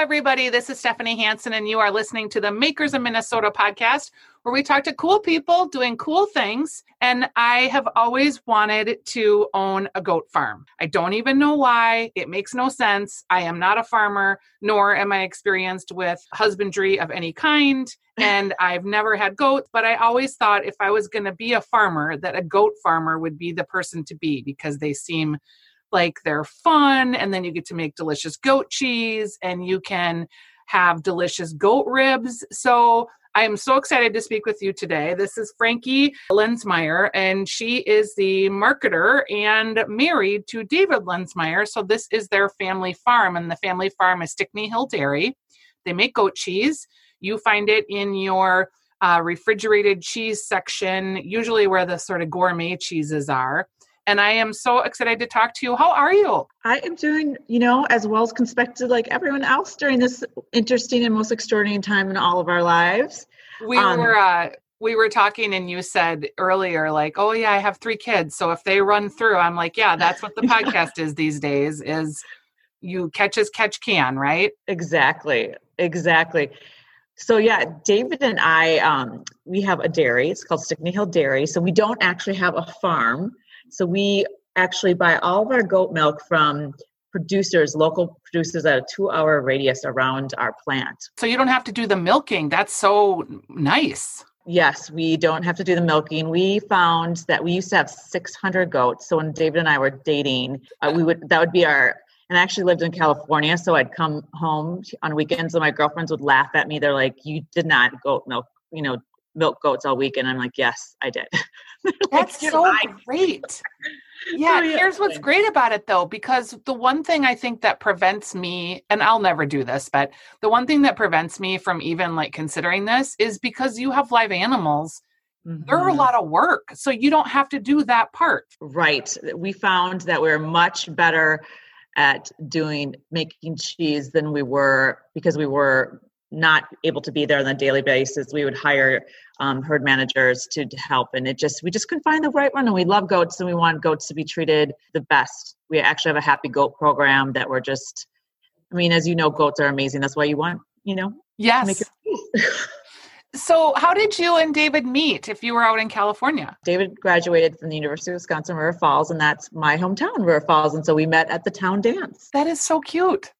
everybody. This is Stephanie Hanson, and you are listening to the Makers of Minnesota podcast, where we talk to cool people doing cool things. And I have always wanted to own a goat farm. I don't even know why. It makes no sense. I am not a farmer, nor am I experienced with husbandry of any kind. And I've never had goats, but I always thought if I was going to be a farmer, that a goat farmer would be the person to be because they seem like they're fun and then you get to make delicious goat cheese and you can have delicious goat ribs so I am so excited to speak with you today. This is Frankie Lensmeyer, and she is the marketer and married to David Lensmeyer. So, this is their family farm, and the family farm is Stickney Hill Dairy. They make goat cheese. You find it in your uh, refrigerated cheese section, usually where the sort of gourmet cheeses are and I am so excited to talk to you. How are you? I am doing, you know, as well as expected, like everyone else during this interesting and most extraordinary time in all of our lives. We um, were uh, we were talking, and you said earlier, like, "Oh yeah, I have three kids, so if they run through, I'm like, yeah, that's what the podcast is these days. Is you catch as catch can, right? Exactly, exactly." So yeah, David and I, um, we have a dairy. It's called Stickney Hill Dairy. So we don't actually have a farm. So we actually buy all of our goat milk from producers, local producers at a two hour radius around our plant. So you don't have to do the milking. That's so nice. Yes, we don't have to do the milking. We found that we used to have 600 goats. So when David and I were dating, uh, we would that would be our and I actually lived in California, so I'd come home on weekends and my girlfriends would laugh at me. They're like, "You did not goat milk, you know, milk goats all weekend." And I'm like, "Yes, I did." That's like, so great. Yeah, here's what's great about it though, because the one thing I think that prevents me, and I'll never do this, but the one thing that prevents me from even like considering this is because you have live animals. Mm-hmm. They're a lot of work. So you don't have to do that part. Right. We found that we're much better at doing making cheese than we were because we were not able to be there on a daily basis, we would hire um, herd managers to, to help. And it just, we just couldn't find the right one. And we love goats and we want goats to be treated the best. We actually have a happy goat program that we're just, I mean, as you know, goats are amazing. That's why you want, you know, yes. so, how did you and David meet if you were out in California? David graduated from the University of Wisconsin River Falls, and that's my hometown, River Falls. And so we met at the town dance. That is so cute.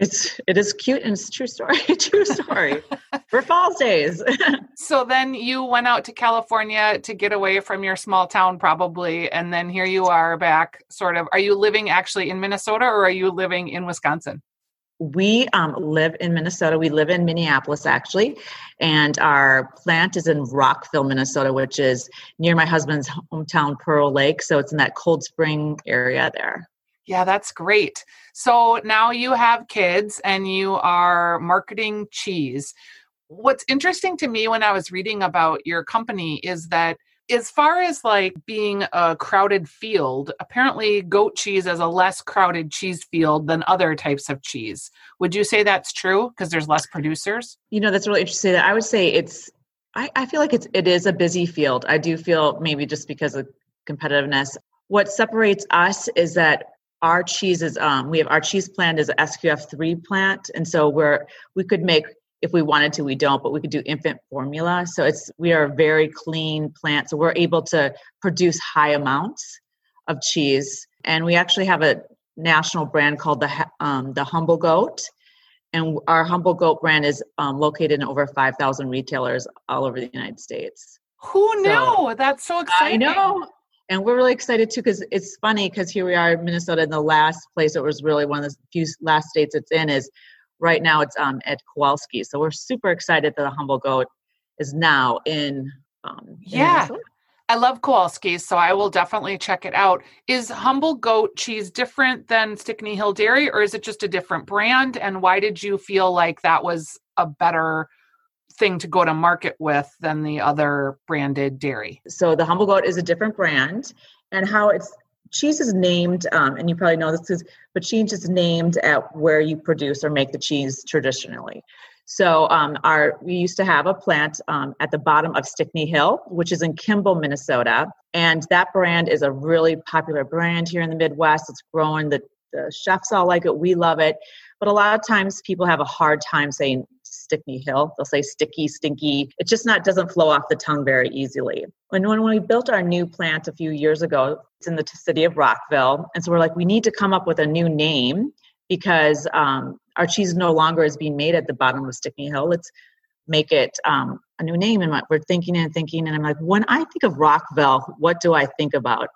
It's it is cute and it's a true story. true story. For Falls Days. so then you went out to California to get away from your small town probably and then here you are back sort of are you living actually in Minnesota or are you living in Wisconsin? We um, live in Minnesota. We live in Minneapolis, actually, and our plant is in Rockville, Minnesota, which is near my husband's hometown, Pearl Lake. So it's in that Cold Spring area there. Yeah, that's great. So now you have kids and you are marketing cheese. What's interesting to me when I was reading about your company is that as far as like being a crowded field, apparently goat cheese is a less crowded cheese field than other types of cheese. Would you say that's true because there's less producers? You know, that's really interesting. I would say it's I, I feel like it's it is a busy field. I do feel maybe just because of competitiveness. What separates us is that our cheese is um, we have our cheese plant is a SQF3 plant, and so we're we could make if we wanted to, we don't, but we could do infant formula. So it's we are a very clean plant, so we're able to produce high amounts of cheese, and we actually have a national brand called the um, the Humble Goat, and our Humble Goat brand is um, located in over five thousand retailers all over the United States. Who knew? So, That's so exciting. I know and we're really excited too because it's funny because here we are in minnesota and the last place that was really one of the few last states it's in is right now it's um, at kowalski so we're super excited that the humble goat is now in um, yeah in I love Kowalski, so I will definitely check it out. Is Humble Goat cheese different than Stickney Hill Dairy, or is it just a different brand? And why did you feel like that was a better thing to go to market with than the other branded dairy. So the Humble Goat is a different brand, and how it's cheese is named, um, and you probably know this, is, but cheese is named at where you produce or make the cheese traditionally. So um, our we used to have a plant um, at the bottom of Stickney Hill, which is in Kimball, Minnesota, and that brand is a really popular brand here in the Midwest. It's growing the the chefs all like it. We love it. But a lot of times people have a hard time saying Stickney Hill. They'll say sticky, stinky. It just not doesn't flow off the tongue very easily. And when, when we built our new plant a few years ago, it's in the city of Rockville. And so we're like, we need to come up with a new name because um, our cheese no longer is being made at the bottom of Stickney Hill. Let's make it um, a new name. And we're thinking and thinking. And I'm like, when I think of Rockville, what do I think about?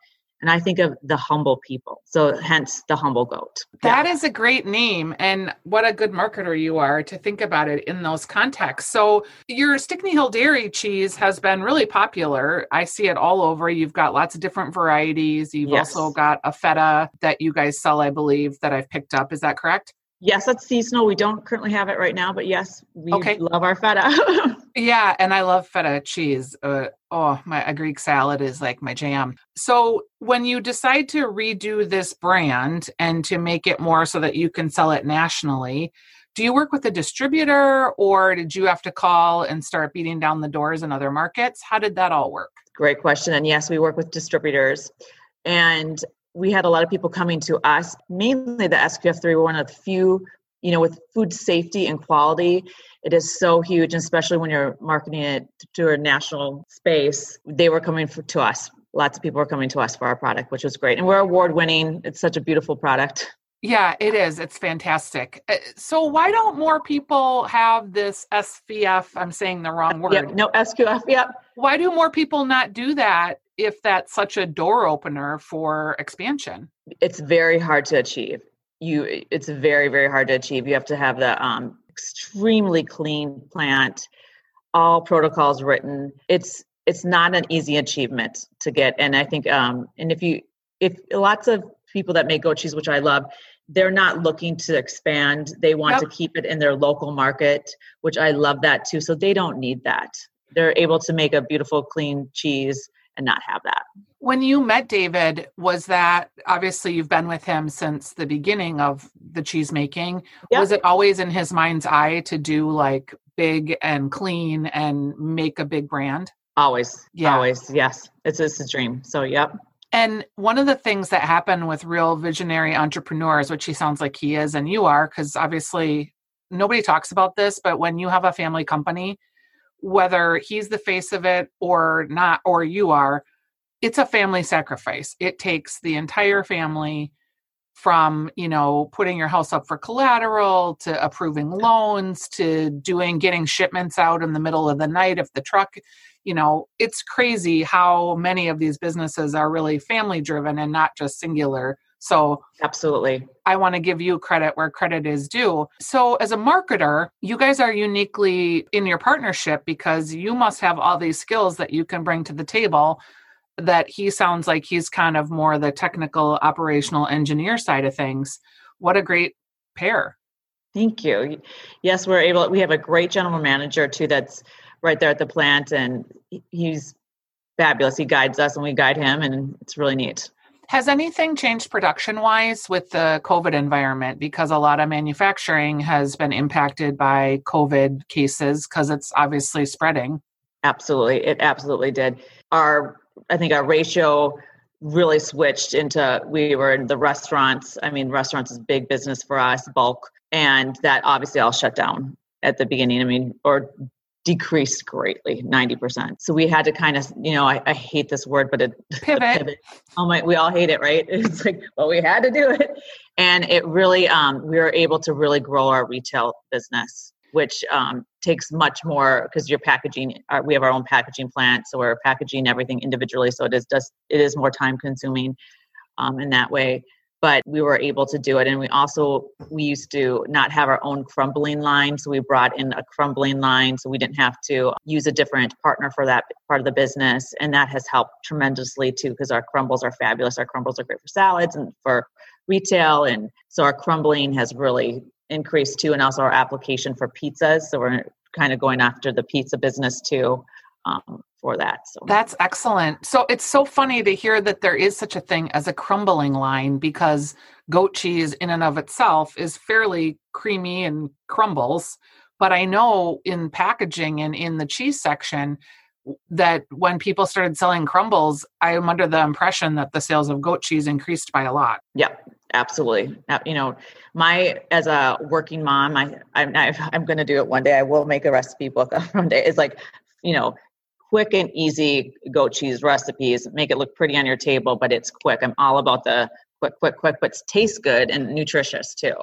And I think of the humble people. So hence the humble goat. That yeah. is a great name and what a good marketer you are to think about it in those contexts. So your Stickney Hill Dairy cheese has been really popular. I see it all over. You've got lots of different varieties. You've yes. also got a feta that you guys sell, I believe, that I've picked up. Is that correct? Yes, that's seasonal. We don't currently have it right now, but yes, we okay. love our feta. yeah, and I love feta cheese. Uh, oh, my a Greek salad is like my jam. So, when you decide to redo this brand and to make it more so that you can sell it nationally, do you work with a distributor or did you have to call and start beating down the doors in other markets? How did that all work? Great question. And yes, we work with distributors. And we had a lot of people coming to us, mainly the SQF3 were one of the few, you know, with food safety and quality, it is so huge, especially when you're marketing it to a national space. They were coming for, to us. Lots of people were coming to us for our product, which was great. And we're award winning. It's such a beautiful product. Yeah, it is. It's fantastic. Uh, so why don't more people have this SVF? I'm saying the wrong word. Yep, no SQF. Yep. Why do more people not do that if that's such a door opener for expansion? It's very hard to achieve. You it's very very hard to achieve. You have to have the um, extremely clean plant, all protocols written. It's it's not an easy achievement to get and I think um and if you if lots of people that make goat cheese which I love they're not looking to expand. They want yep. to keep it in their local market, which I love that too. So they don't need that. They're able to make a beautiful, clean cheese and not have that. When you met David, was that obviously you've been with him since the beginning of the cheese making? Yep. Was it always in his mind's eye to do like big and clean and make a big brand? Always. Yeah. Always. Yes. It's, it's a dream. So, yep. And one of the things that happen with real visionary entrepreneurs, which he sounds like he is, and you are, because obviously nobody talks about this, but when you have a family company, whether he's the face of it or not, or you are, it's a family sacrifice. It takes the entire family from, you know, putting your house up for collateral to approving loans to doing getting shipments out in the middle of the night if the truck, you know, it's crazy how many of these businesses are really family driven and not just singular so, absolutely. I want to give you credit where credit is due. So, as a marketer, you guys are uniquely in your partnership because you must have all these skills that you can bring to the table. That he sounds like he's kind of more the technical operational engineer side of things. What a great pair. Thank you. Yes, we're able, we have a great general manager too that's right there at the plant, and he's fabulous. He guides us and we guide him, and it's really neat. Has anything changed production wise with the COVID environment? Because a lot of manufacturing has been impacted by COVID cases because it's obviously spreading. Absolutely. It absolutely did. Our, I think our ratio really switched into we were in the restaurants. I mean, restaurants is big business for us, bulk, and that obviously all shut down at the beginning. I mean, or decreased greatly 90% so we had to kind of you know i, I hate this word but it pivot. pivot oh my we all hate it right it's like well we had to do it and it really um, we were able to really grow our retail business which um, takes much more because you're packaging our, uh, we have our own packaging plant so we're packaging everything individually so it is just it is more time consuming um, in that way. But we were able to do it and we also we used to not have our own crumbling line so we brought in a crumbling line so we didn't have to use a different partner for that part of the business and that has helped tremendously too because our crumbles are fabulous. Our crumbles are great for salads and for retail and so our crumbling has really increased too and also our application for pizzas so we're kind of going after the pizza business too um, for that. So that's excellent. So it's so funny to hear that there is such a thing as a crumbling line because goat cheese in and of itself is fairly creamy and crumbles. But I know in packaging and in the cheese section that when people started selling crumbles, I'm under the impression that the sales of goat cheese increased by a lot. Yeah, absolutely. You know, my as a working mom, I I'm I'm going to do it one day. I will make a recipe book from day. It's like, you know, quick and easy goat cheese recipes. Make it look pretty on your table, but it's quick. I'm all about the quick, quick, quick, but tastes good and nutritious too.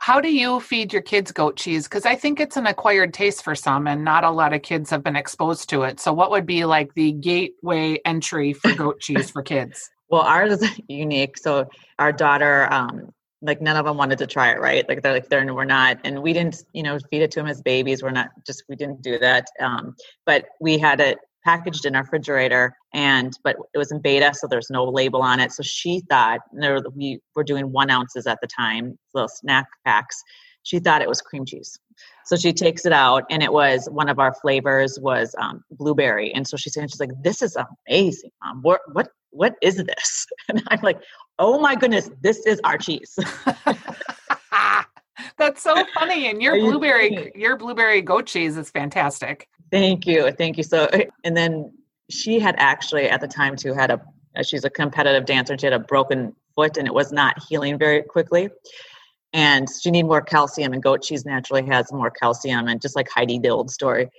How do you feed your kids goat cheese? Because I think it's an acquired taste for some, and not a lot of kids have been exposed to it. So, what would be like the gateway entry for goat cheese for kids? Well, ours is unique. So, our daughter, um, like none of them wanted to try it right? Like they're like they're we're not and we didn't you know feed it to them as babies. We're not just we didn't do that um, but we had it packaged in our refrigerator and but it was in beta so there's no label on it. So she thought there we were doing one ounces at the time little snack packs. She thought it was cream cheese. So she takes it out and it was one of our flavors was um, blueberry. And so she's saying she's like this is amazing mom. What what what is this and i'm like oh my goodness this is our cheese That's so funny. And your blueberry, your blueberry goat cheese is fantastic. Thank you. Thank you. So, and then she had actually at the time too had a, uh, she's a competitive dancer and she had a broken foot and it was not healing very quickly. And she needed more calcium and goat cheese naturally has more calcium. And just like Heidi, the old story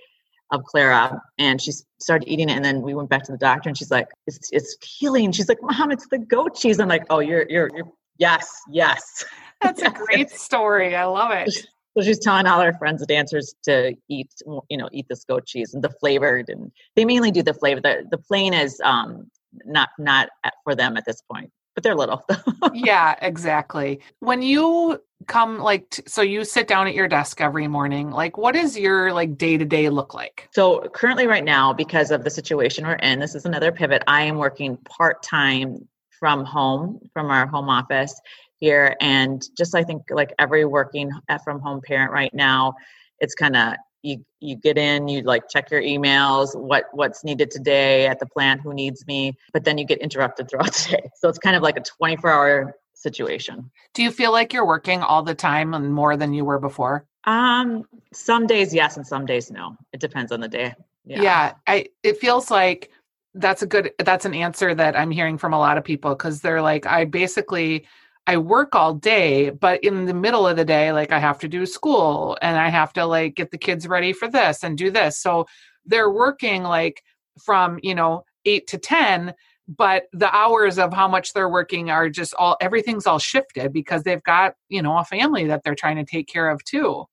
of Clara, and she started eating it. And then we went back to the doctor and she's like, it's, it's healing. She's like, mom, it's the goat cheese. I'm like, oh, you're, you're, you're, yes, yes. That's a great story. I love it. So she's telling all her friends, the dancers, to eat, you know, eat this goat cheese and the flavored, and they mainly do the flavor. The the plain is um not not for them at this point, but they're little. yeah, exactly. When you come like t- so you sit down at your desk every morning like what does your like day to day look like so currently right now because of the situation we're in this is another pivot i am working part-time from home from our home office here and just i think like every working uh, from home parent right now it's kind of you you get in you like check your emails what what's needed today at the plant who needs me but then you get interrupted throughout the day. So it's kind of like a 24 hour situation. Do you feel like you're working all the time and more than you were before? Um some days yes and some days no. It depends on the day. Yeah, yeah i it feels like that's a good that's an answer that i'm hearing from a lot of people because they're like i basically I work all day, but in the middle of the day, like I have to do school and I have to like get the kids ready for this and do this. So they're working like from, you know, eight to 10, but the hours of how much they're working are just all, everything's all shifted because they've got, you know, a family that they're trying to take care of too.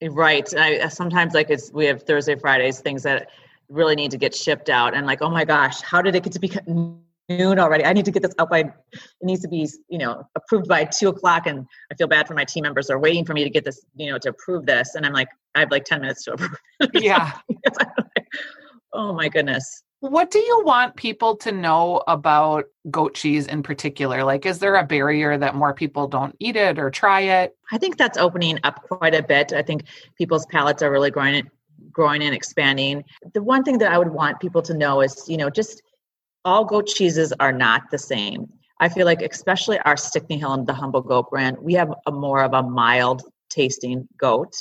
Eh, right. I, sometimes like it's, we have Thursday, Fridays, things that really need to get shipped out and like, oh my gosh, how did it get to be noon already. I need to get this out by, it needs to be, you know, approved by two o'clock. And I feel bad for my team members. They're waiting for me to get this, you know, to approve this. And I'm like, I have like 10 minutes to approve. Yeah. oh my goodness. What do you want people to know about goat cheese in particular? Like, is there a barrier that more people don't eat it or try it? I think that's opening up quite a bit. I think people's palates are really growing, growing and expanding. The one thing that I would want people to know is, you know, just all goat cheeses are not the same. I feel like, especially our Stickney Hill and the Humble Goat brand, we have a more of a mild tasting goat.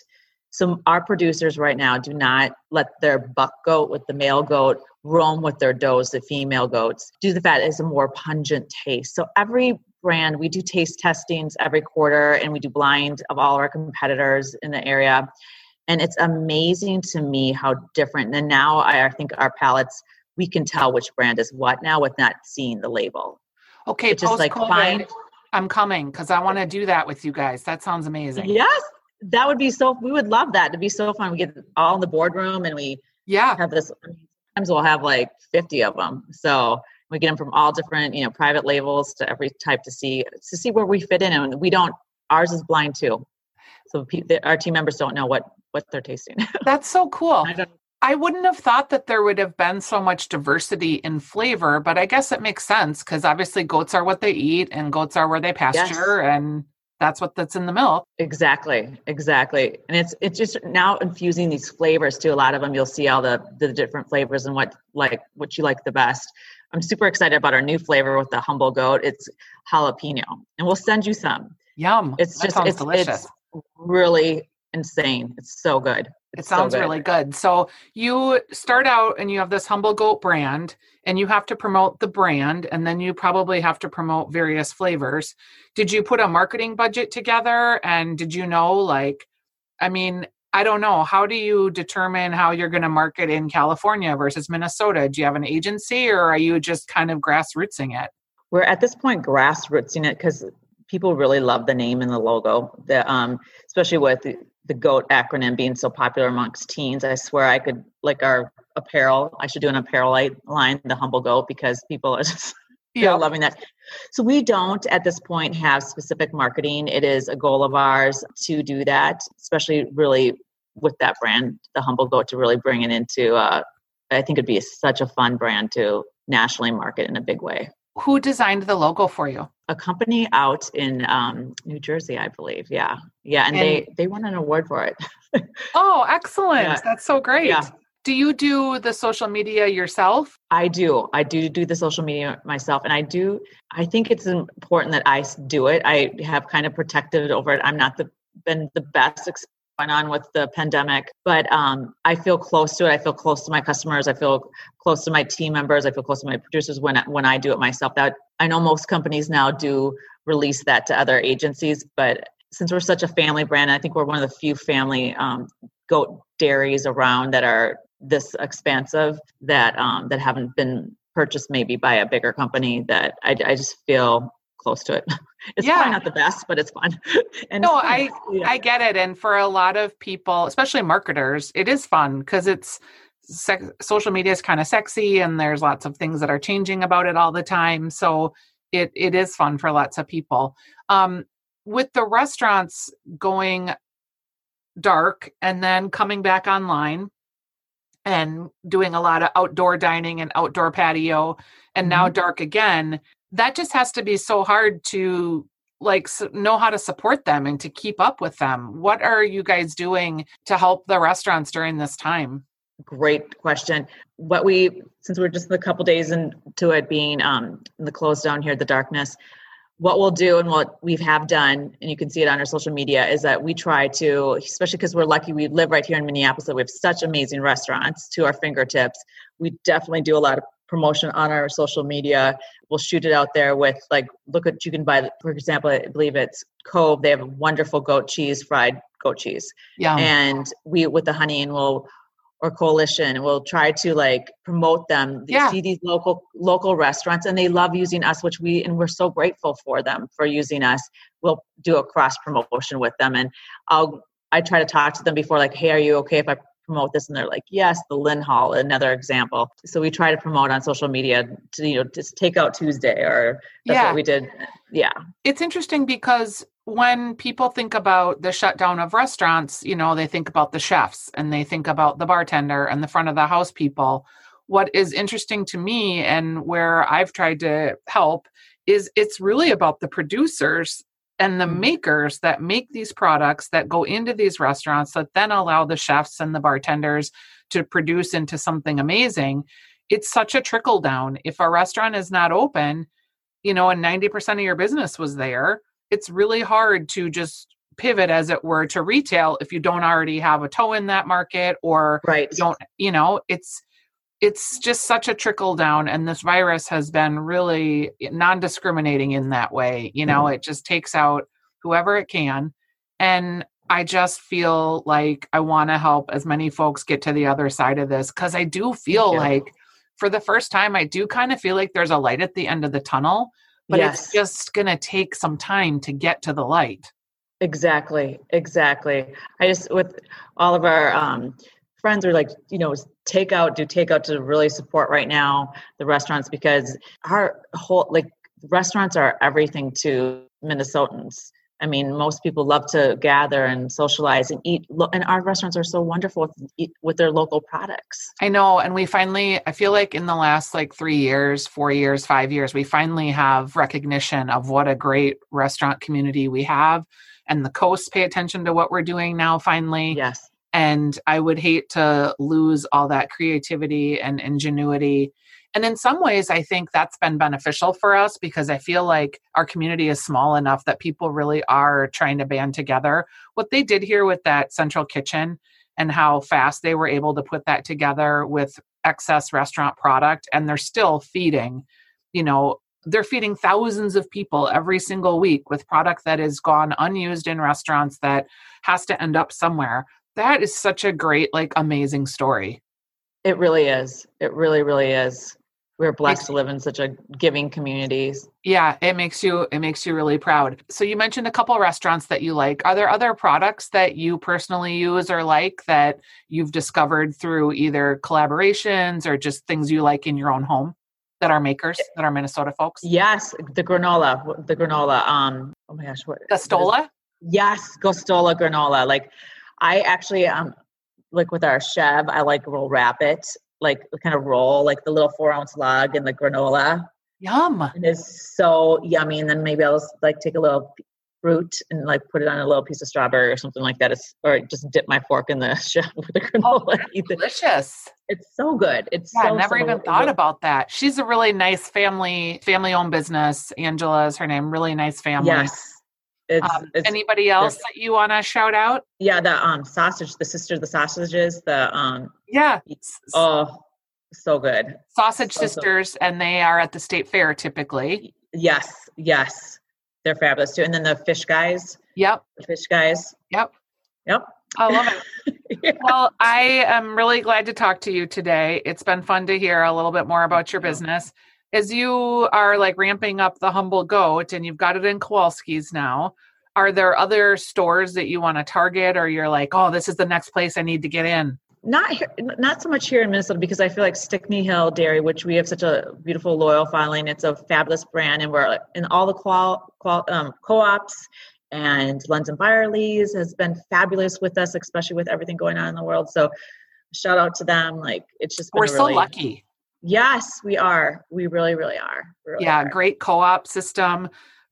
So our producers right now do not let their buck goat with the male goat roam with their does, the female goats. Do the fat is a more pungent taste. So every brand, we do taste testings every quarter and we do blind of all our competitors in the area. And it's amazing to me how different. And now I think our palates we can tell which brand is what now with not seeing the label. Okay, just like find. I'm coming because I want to do that with you guys. That sounds amazing. Yes, that would be so. We would love that. to be so fun. We get all in the boardroom and we yeah have this. Sometimes we'll have like 50 of them. So we get them from all different, you know, private labels to every type to see to see where we fit in. And we don't. Ours is blind too, so our team members don't know what what they're tasting. That's so cool. I wouldn't have thought that there would have been so much diversity in flavor, but I guess it makes sense because obviously goats are what they eat and goats are where they pasture yes. and that's what that's in the milk. Exactly. Exactly. And it's it's just now infusing these flavors to a lot of them. You'll see all the the different flavors and what like what you like the best. I'm super excited about our new flavor with the humble goat. It's jalapeno. And we'll send you some. Yum. It's just it's, delicious. it's really insane. It's so good. It sounds so good. really good. So you start out and you have this humble goat brand and you have to promote the brand and then you probably have to promote various flavors. Did you put a marketing budget together and did you know like I mean, I don't know, how do you determine how you're going to market in California versus Minnesota? Do you have an agency or are you just kind of grassrootsing it? We're at this point grassrootsing it cuz people really love the name and the logo. The um especially with the GOAT acronym being so popular amongst teens. I swear I could like our apparel. I should do an apparel line, the humble goat, because people are just yeah. loving that. So we don't at this point have specific marketing. It is a goal of ours to do that, especially really with that brand, the humble goat, to really bring it into. Uh, I think it'd be such a fun brand to nationally market in a big way. Who designed the logo for you? A company out in um, New Jersey, I believe. Yeah, yeah, and, and they they won an award for it. oh, excellent! Yeah. That's so great. Yeah. Do you do the social media yourself? I do. I do do the social media myself. And I do, I think it's important that I do it. I have kind of protected over it. I'm not the, been the best on with the pandemic, but um, I feel close to it. I feel close to my customers. I feel close to my team members. I feel close to my producers when, when I do it myself. That I know most companies now do release that to other agencies, but since we're such a family brand, I think we're one of the few family um, goat dairies around that are this expansive that um, that haven't been purchased maybe by a bigger company that I, I just feel close to it. It's yeah. probably not the best, but it's fun. and no, I yeah. I get it. And for a lot of people, especially marketers, it is fun because it's sex, social media is kind of sexy, and there's lots of things that are changing about it all the time. So it it is fun for lots of people. Um, with the restaurants going dark and then coming back online and doing a lot of outdoor dining and outdoor patio and mm-hmm. now dark again that just has to be so hard to like know how to support them and to keep up with them. What are you guys doing to help the restaurants during this time? Great question. What we since we're just a couple days into it being um the close down here the darkness what we'll do and what we have done, and you can see it on our social media, is that we try to, especially because we're lucky we live right here in Minneapolis, that we have such amazing restaurants to our fingertips. We definitely do a lot of promotion on our social media. We'll shoot it out there with like, look at you can buy, for example, I believe it's Cove. They have a wonderful goat cheese, fried goat cheese. Yeah. And we with the honey, and we'll or coalition we'll try to like promote them yeah. see these local local restaurants and they love using us which we and we're so grateful for them for using us we'll do a cross promotion with them and i'll i try to talk to them before like hey are you okay if i promote this and they're like yes the Lynhall another example so we try to promote on social media to you know just take out tuesday or that's yeah. what we did yeah it's interesting because when people think about the shutdown of restaurants, you know, they think about the chefs and they think about the bartender and the front of the house people. What is interesting to me and where I've tried to help is it's really about the producers and the mm. makers that make these products that go into these restaurants that then allow the chefs and the bartenders to produce into something amazing. It's such a trickle down. If a restaurant is not open, you know, and 90% of your business was there, it's really hard to just pivot as it were to retail if you don't already have a toe in that market or right. don't you know it's it's just such a trickle down and this virus has been really non-discriminating in that way you know mm-hmm. it just takes out whoever it can and i just feel like i want to help as many folks get to the other side of this because i do feel like for the first time i do kind of feel like there's a light at the end of the tunnel but yes. it's just going to take some time to get to the light. Exactly, exactly. I just with all of our um, friends are like, you know, takeout, do takeout to really support right now the restaurants because our whole like restaurants are everything to Minnesotans. I mean, most people love to gather and socialize and eat, and our restaurants are so wonderful with, with their local products. I know, and we finally, I feel like in the last like three years, four years, five years, we finally have recognition of what a great restaurant community we have, and the coasts pay attention to what we're doing now. Finally, yes. And I would hate to lose all that creativity and ingenuity and in some ways, I think that's been beneficial for us because I feel like our community is small enough that people really are trying to band together. What they did here with that central kitchen and how fast they were able to put that together with excess restaurant product and they're still feeding you know they're feeding thousands of people every single week with product that is gone unused in restaurants that has to end up somewhere that is such a great like amazing story. It really is. It really really is. We're blessed to live in such a giving community. Yeah it makes you it makes you really proud. So you mentioned a couple restaurants that you like. Are there other products that you personally use or like that you've discovered through either collaborations or just things you like in your own home that are makers that are minnesota folks? Yes the granola the granola um oh my gosh what Gostola? yes Gostola granola like i actually um like with our chèvre i like roll wrap it like kind of roll, like the little four ounce log and the granola. Yum. It is so yummy. And then maybe I'll just like take a little fruit and like put it on a little piece of strawberry or something like that. It's, or just dip my fork in the chèvre with the oh, granola. Oh, delicious. It's so good. It's yeah, so, I never so even good. thought about that. She's a really nice family, family owned business. Angela is her name. Really nice family. Yes. Um, it's, anybody else that you want to shout out? Yeah, the um sausage, the sister of the sausages, the um yeah. Oh, so good. Sausage so, Sisters, so. and they are at the state fair typically. Yes, yes, they're fabulous too. And then the fish guys. Yep. The fish guys. Yep. Yep. I love it. yeah. Well, I am really glad to talk to you today. It's been fun to hear a little bit more about your business. As you are like ramping up the humble goat and you've got it in Kowalski's now, are there other stores that you want to target or you're like, oh, this is the next place I need to get in? Not here, not so much here in Minnesota because I feel like Stickney Hill Dairy, which we have such a beautiful loyal following, it's a fabulous brand, and we're in all the qual, qual um, co-ops and Lunds and Byerly's has been fabulous with us, especially with everything going on in the world. So shout out to them. Like it's just we're really, so lucky. Yes, we are. We really, really are. Really yeah, are. great co-op system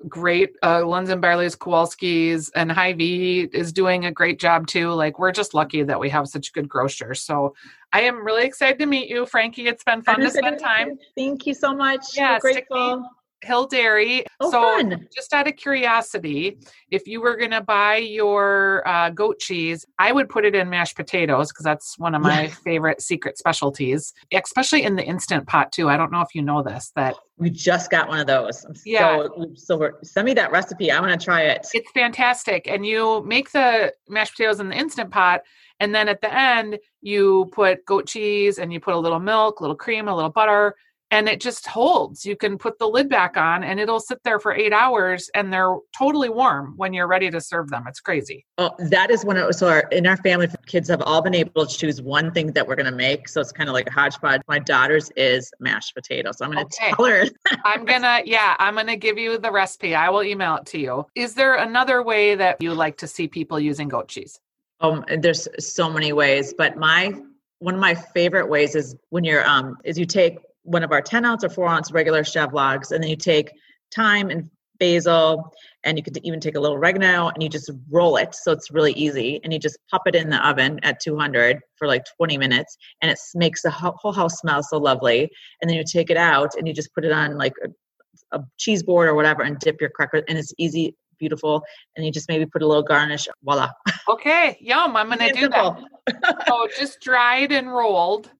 great uh Lunds and Byerly's, Kowalski's, and Hy-Vee is doing a great job too. Like we're just lucky that we have such good grocers. So I am really excited to meet you, Frankie. It's been fun to spend time. Thank you so much. Yeah, We're grateful. Hill Dairy. Oh, so, fun. just out of curiosity, if you were going to buy your uh, goat cheese, I would put it in mashed potatoes because that's one of my favorite secret specialties, especially in the instant pot too. I don't know if you know this that we just got one of those. I'm yeah. So, so send me that recipe. I want to try it. It's fantastic, and you make the mashed potatoes in the instant pot. And then at the end, you put goat cheese and you put a little milk, a little cream, a little butter, and it just holds. You can put the lid back on and it'll sit there for eight hours and they're totally warm when you're ready to serve them. It's crazy. Oh, that is one of so our, in our family, kids have all been able to choose one thing that we're going to make. So it's kind of like a hodgepodge. My daughter's is mashed potatoes. So I'm going to okay. tell her. I'm going to, yeah, I'm going to give you the recipe. I will email it to you. Is there another way that you like to see people using goat cheese? Um, there's so many ways, but my one of my favorite ways is when you're um is you take one of our 10 ounce or 4 ounce regular chèvre logs and then you take thyme and basil and you could even take a little oregano and you just roll it so it's really easy and you just pop it in the oven at 200 for like 20 minutes and it makes the whole house smell so lovely. And then you take it out and you just put it on like a, a cheese board or whatever and dip your cracker and it's easy beautiful and you just maybe put a little garnish voila. Okay yum i'm gonna do that. So just dried and rolled.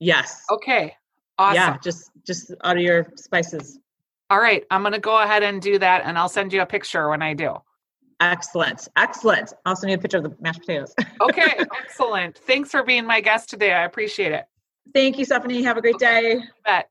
Yes. Okay Awesome. Yeah, just just out of your spices. All right, I'm going to go ahead and do that, and I'll send you a picture when I do. Excellent, excellent. I'll send you a picture of the mashed potatoes. okay, excellent. Thanks for being my guest today. I appreciate it. Thank you, Stephanie. Have a great day. Bet.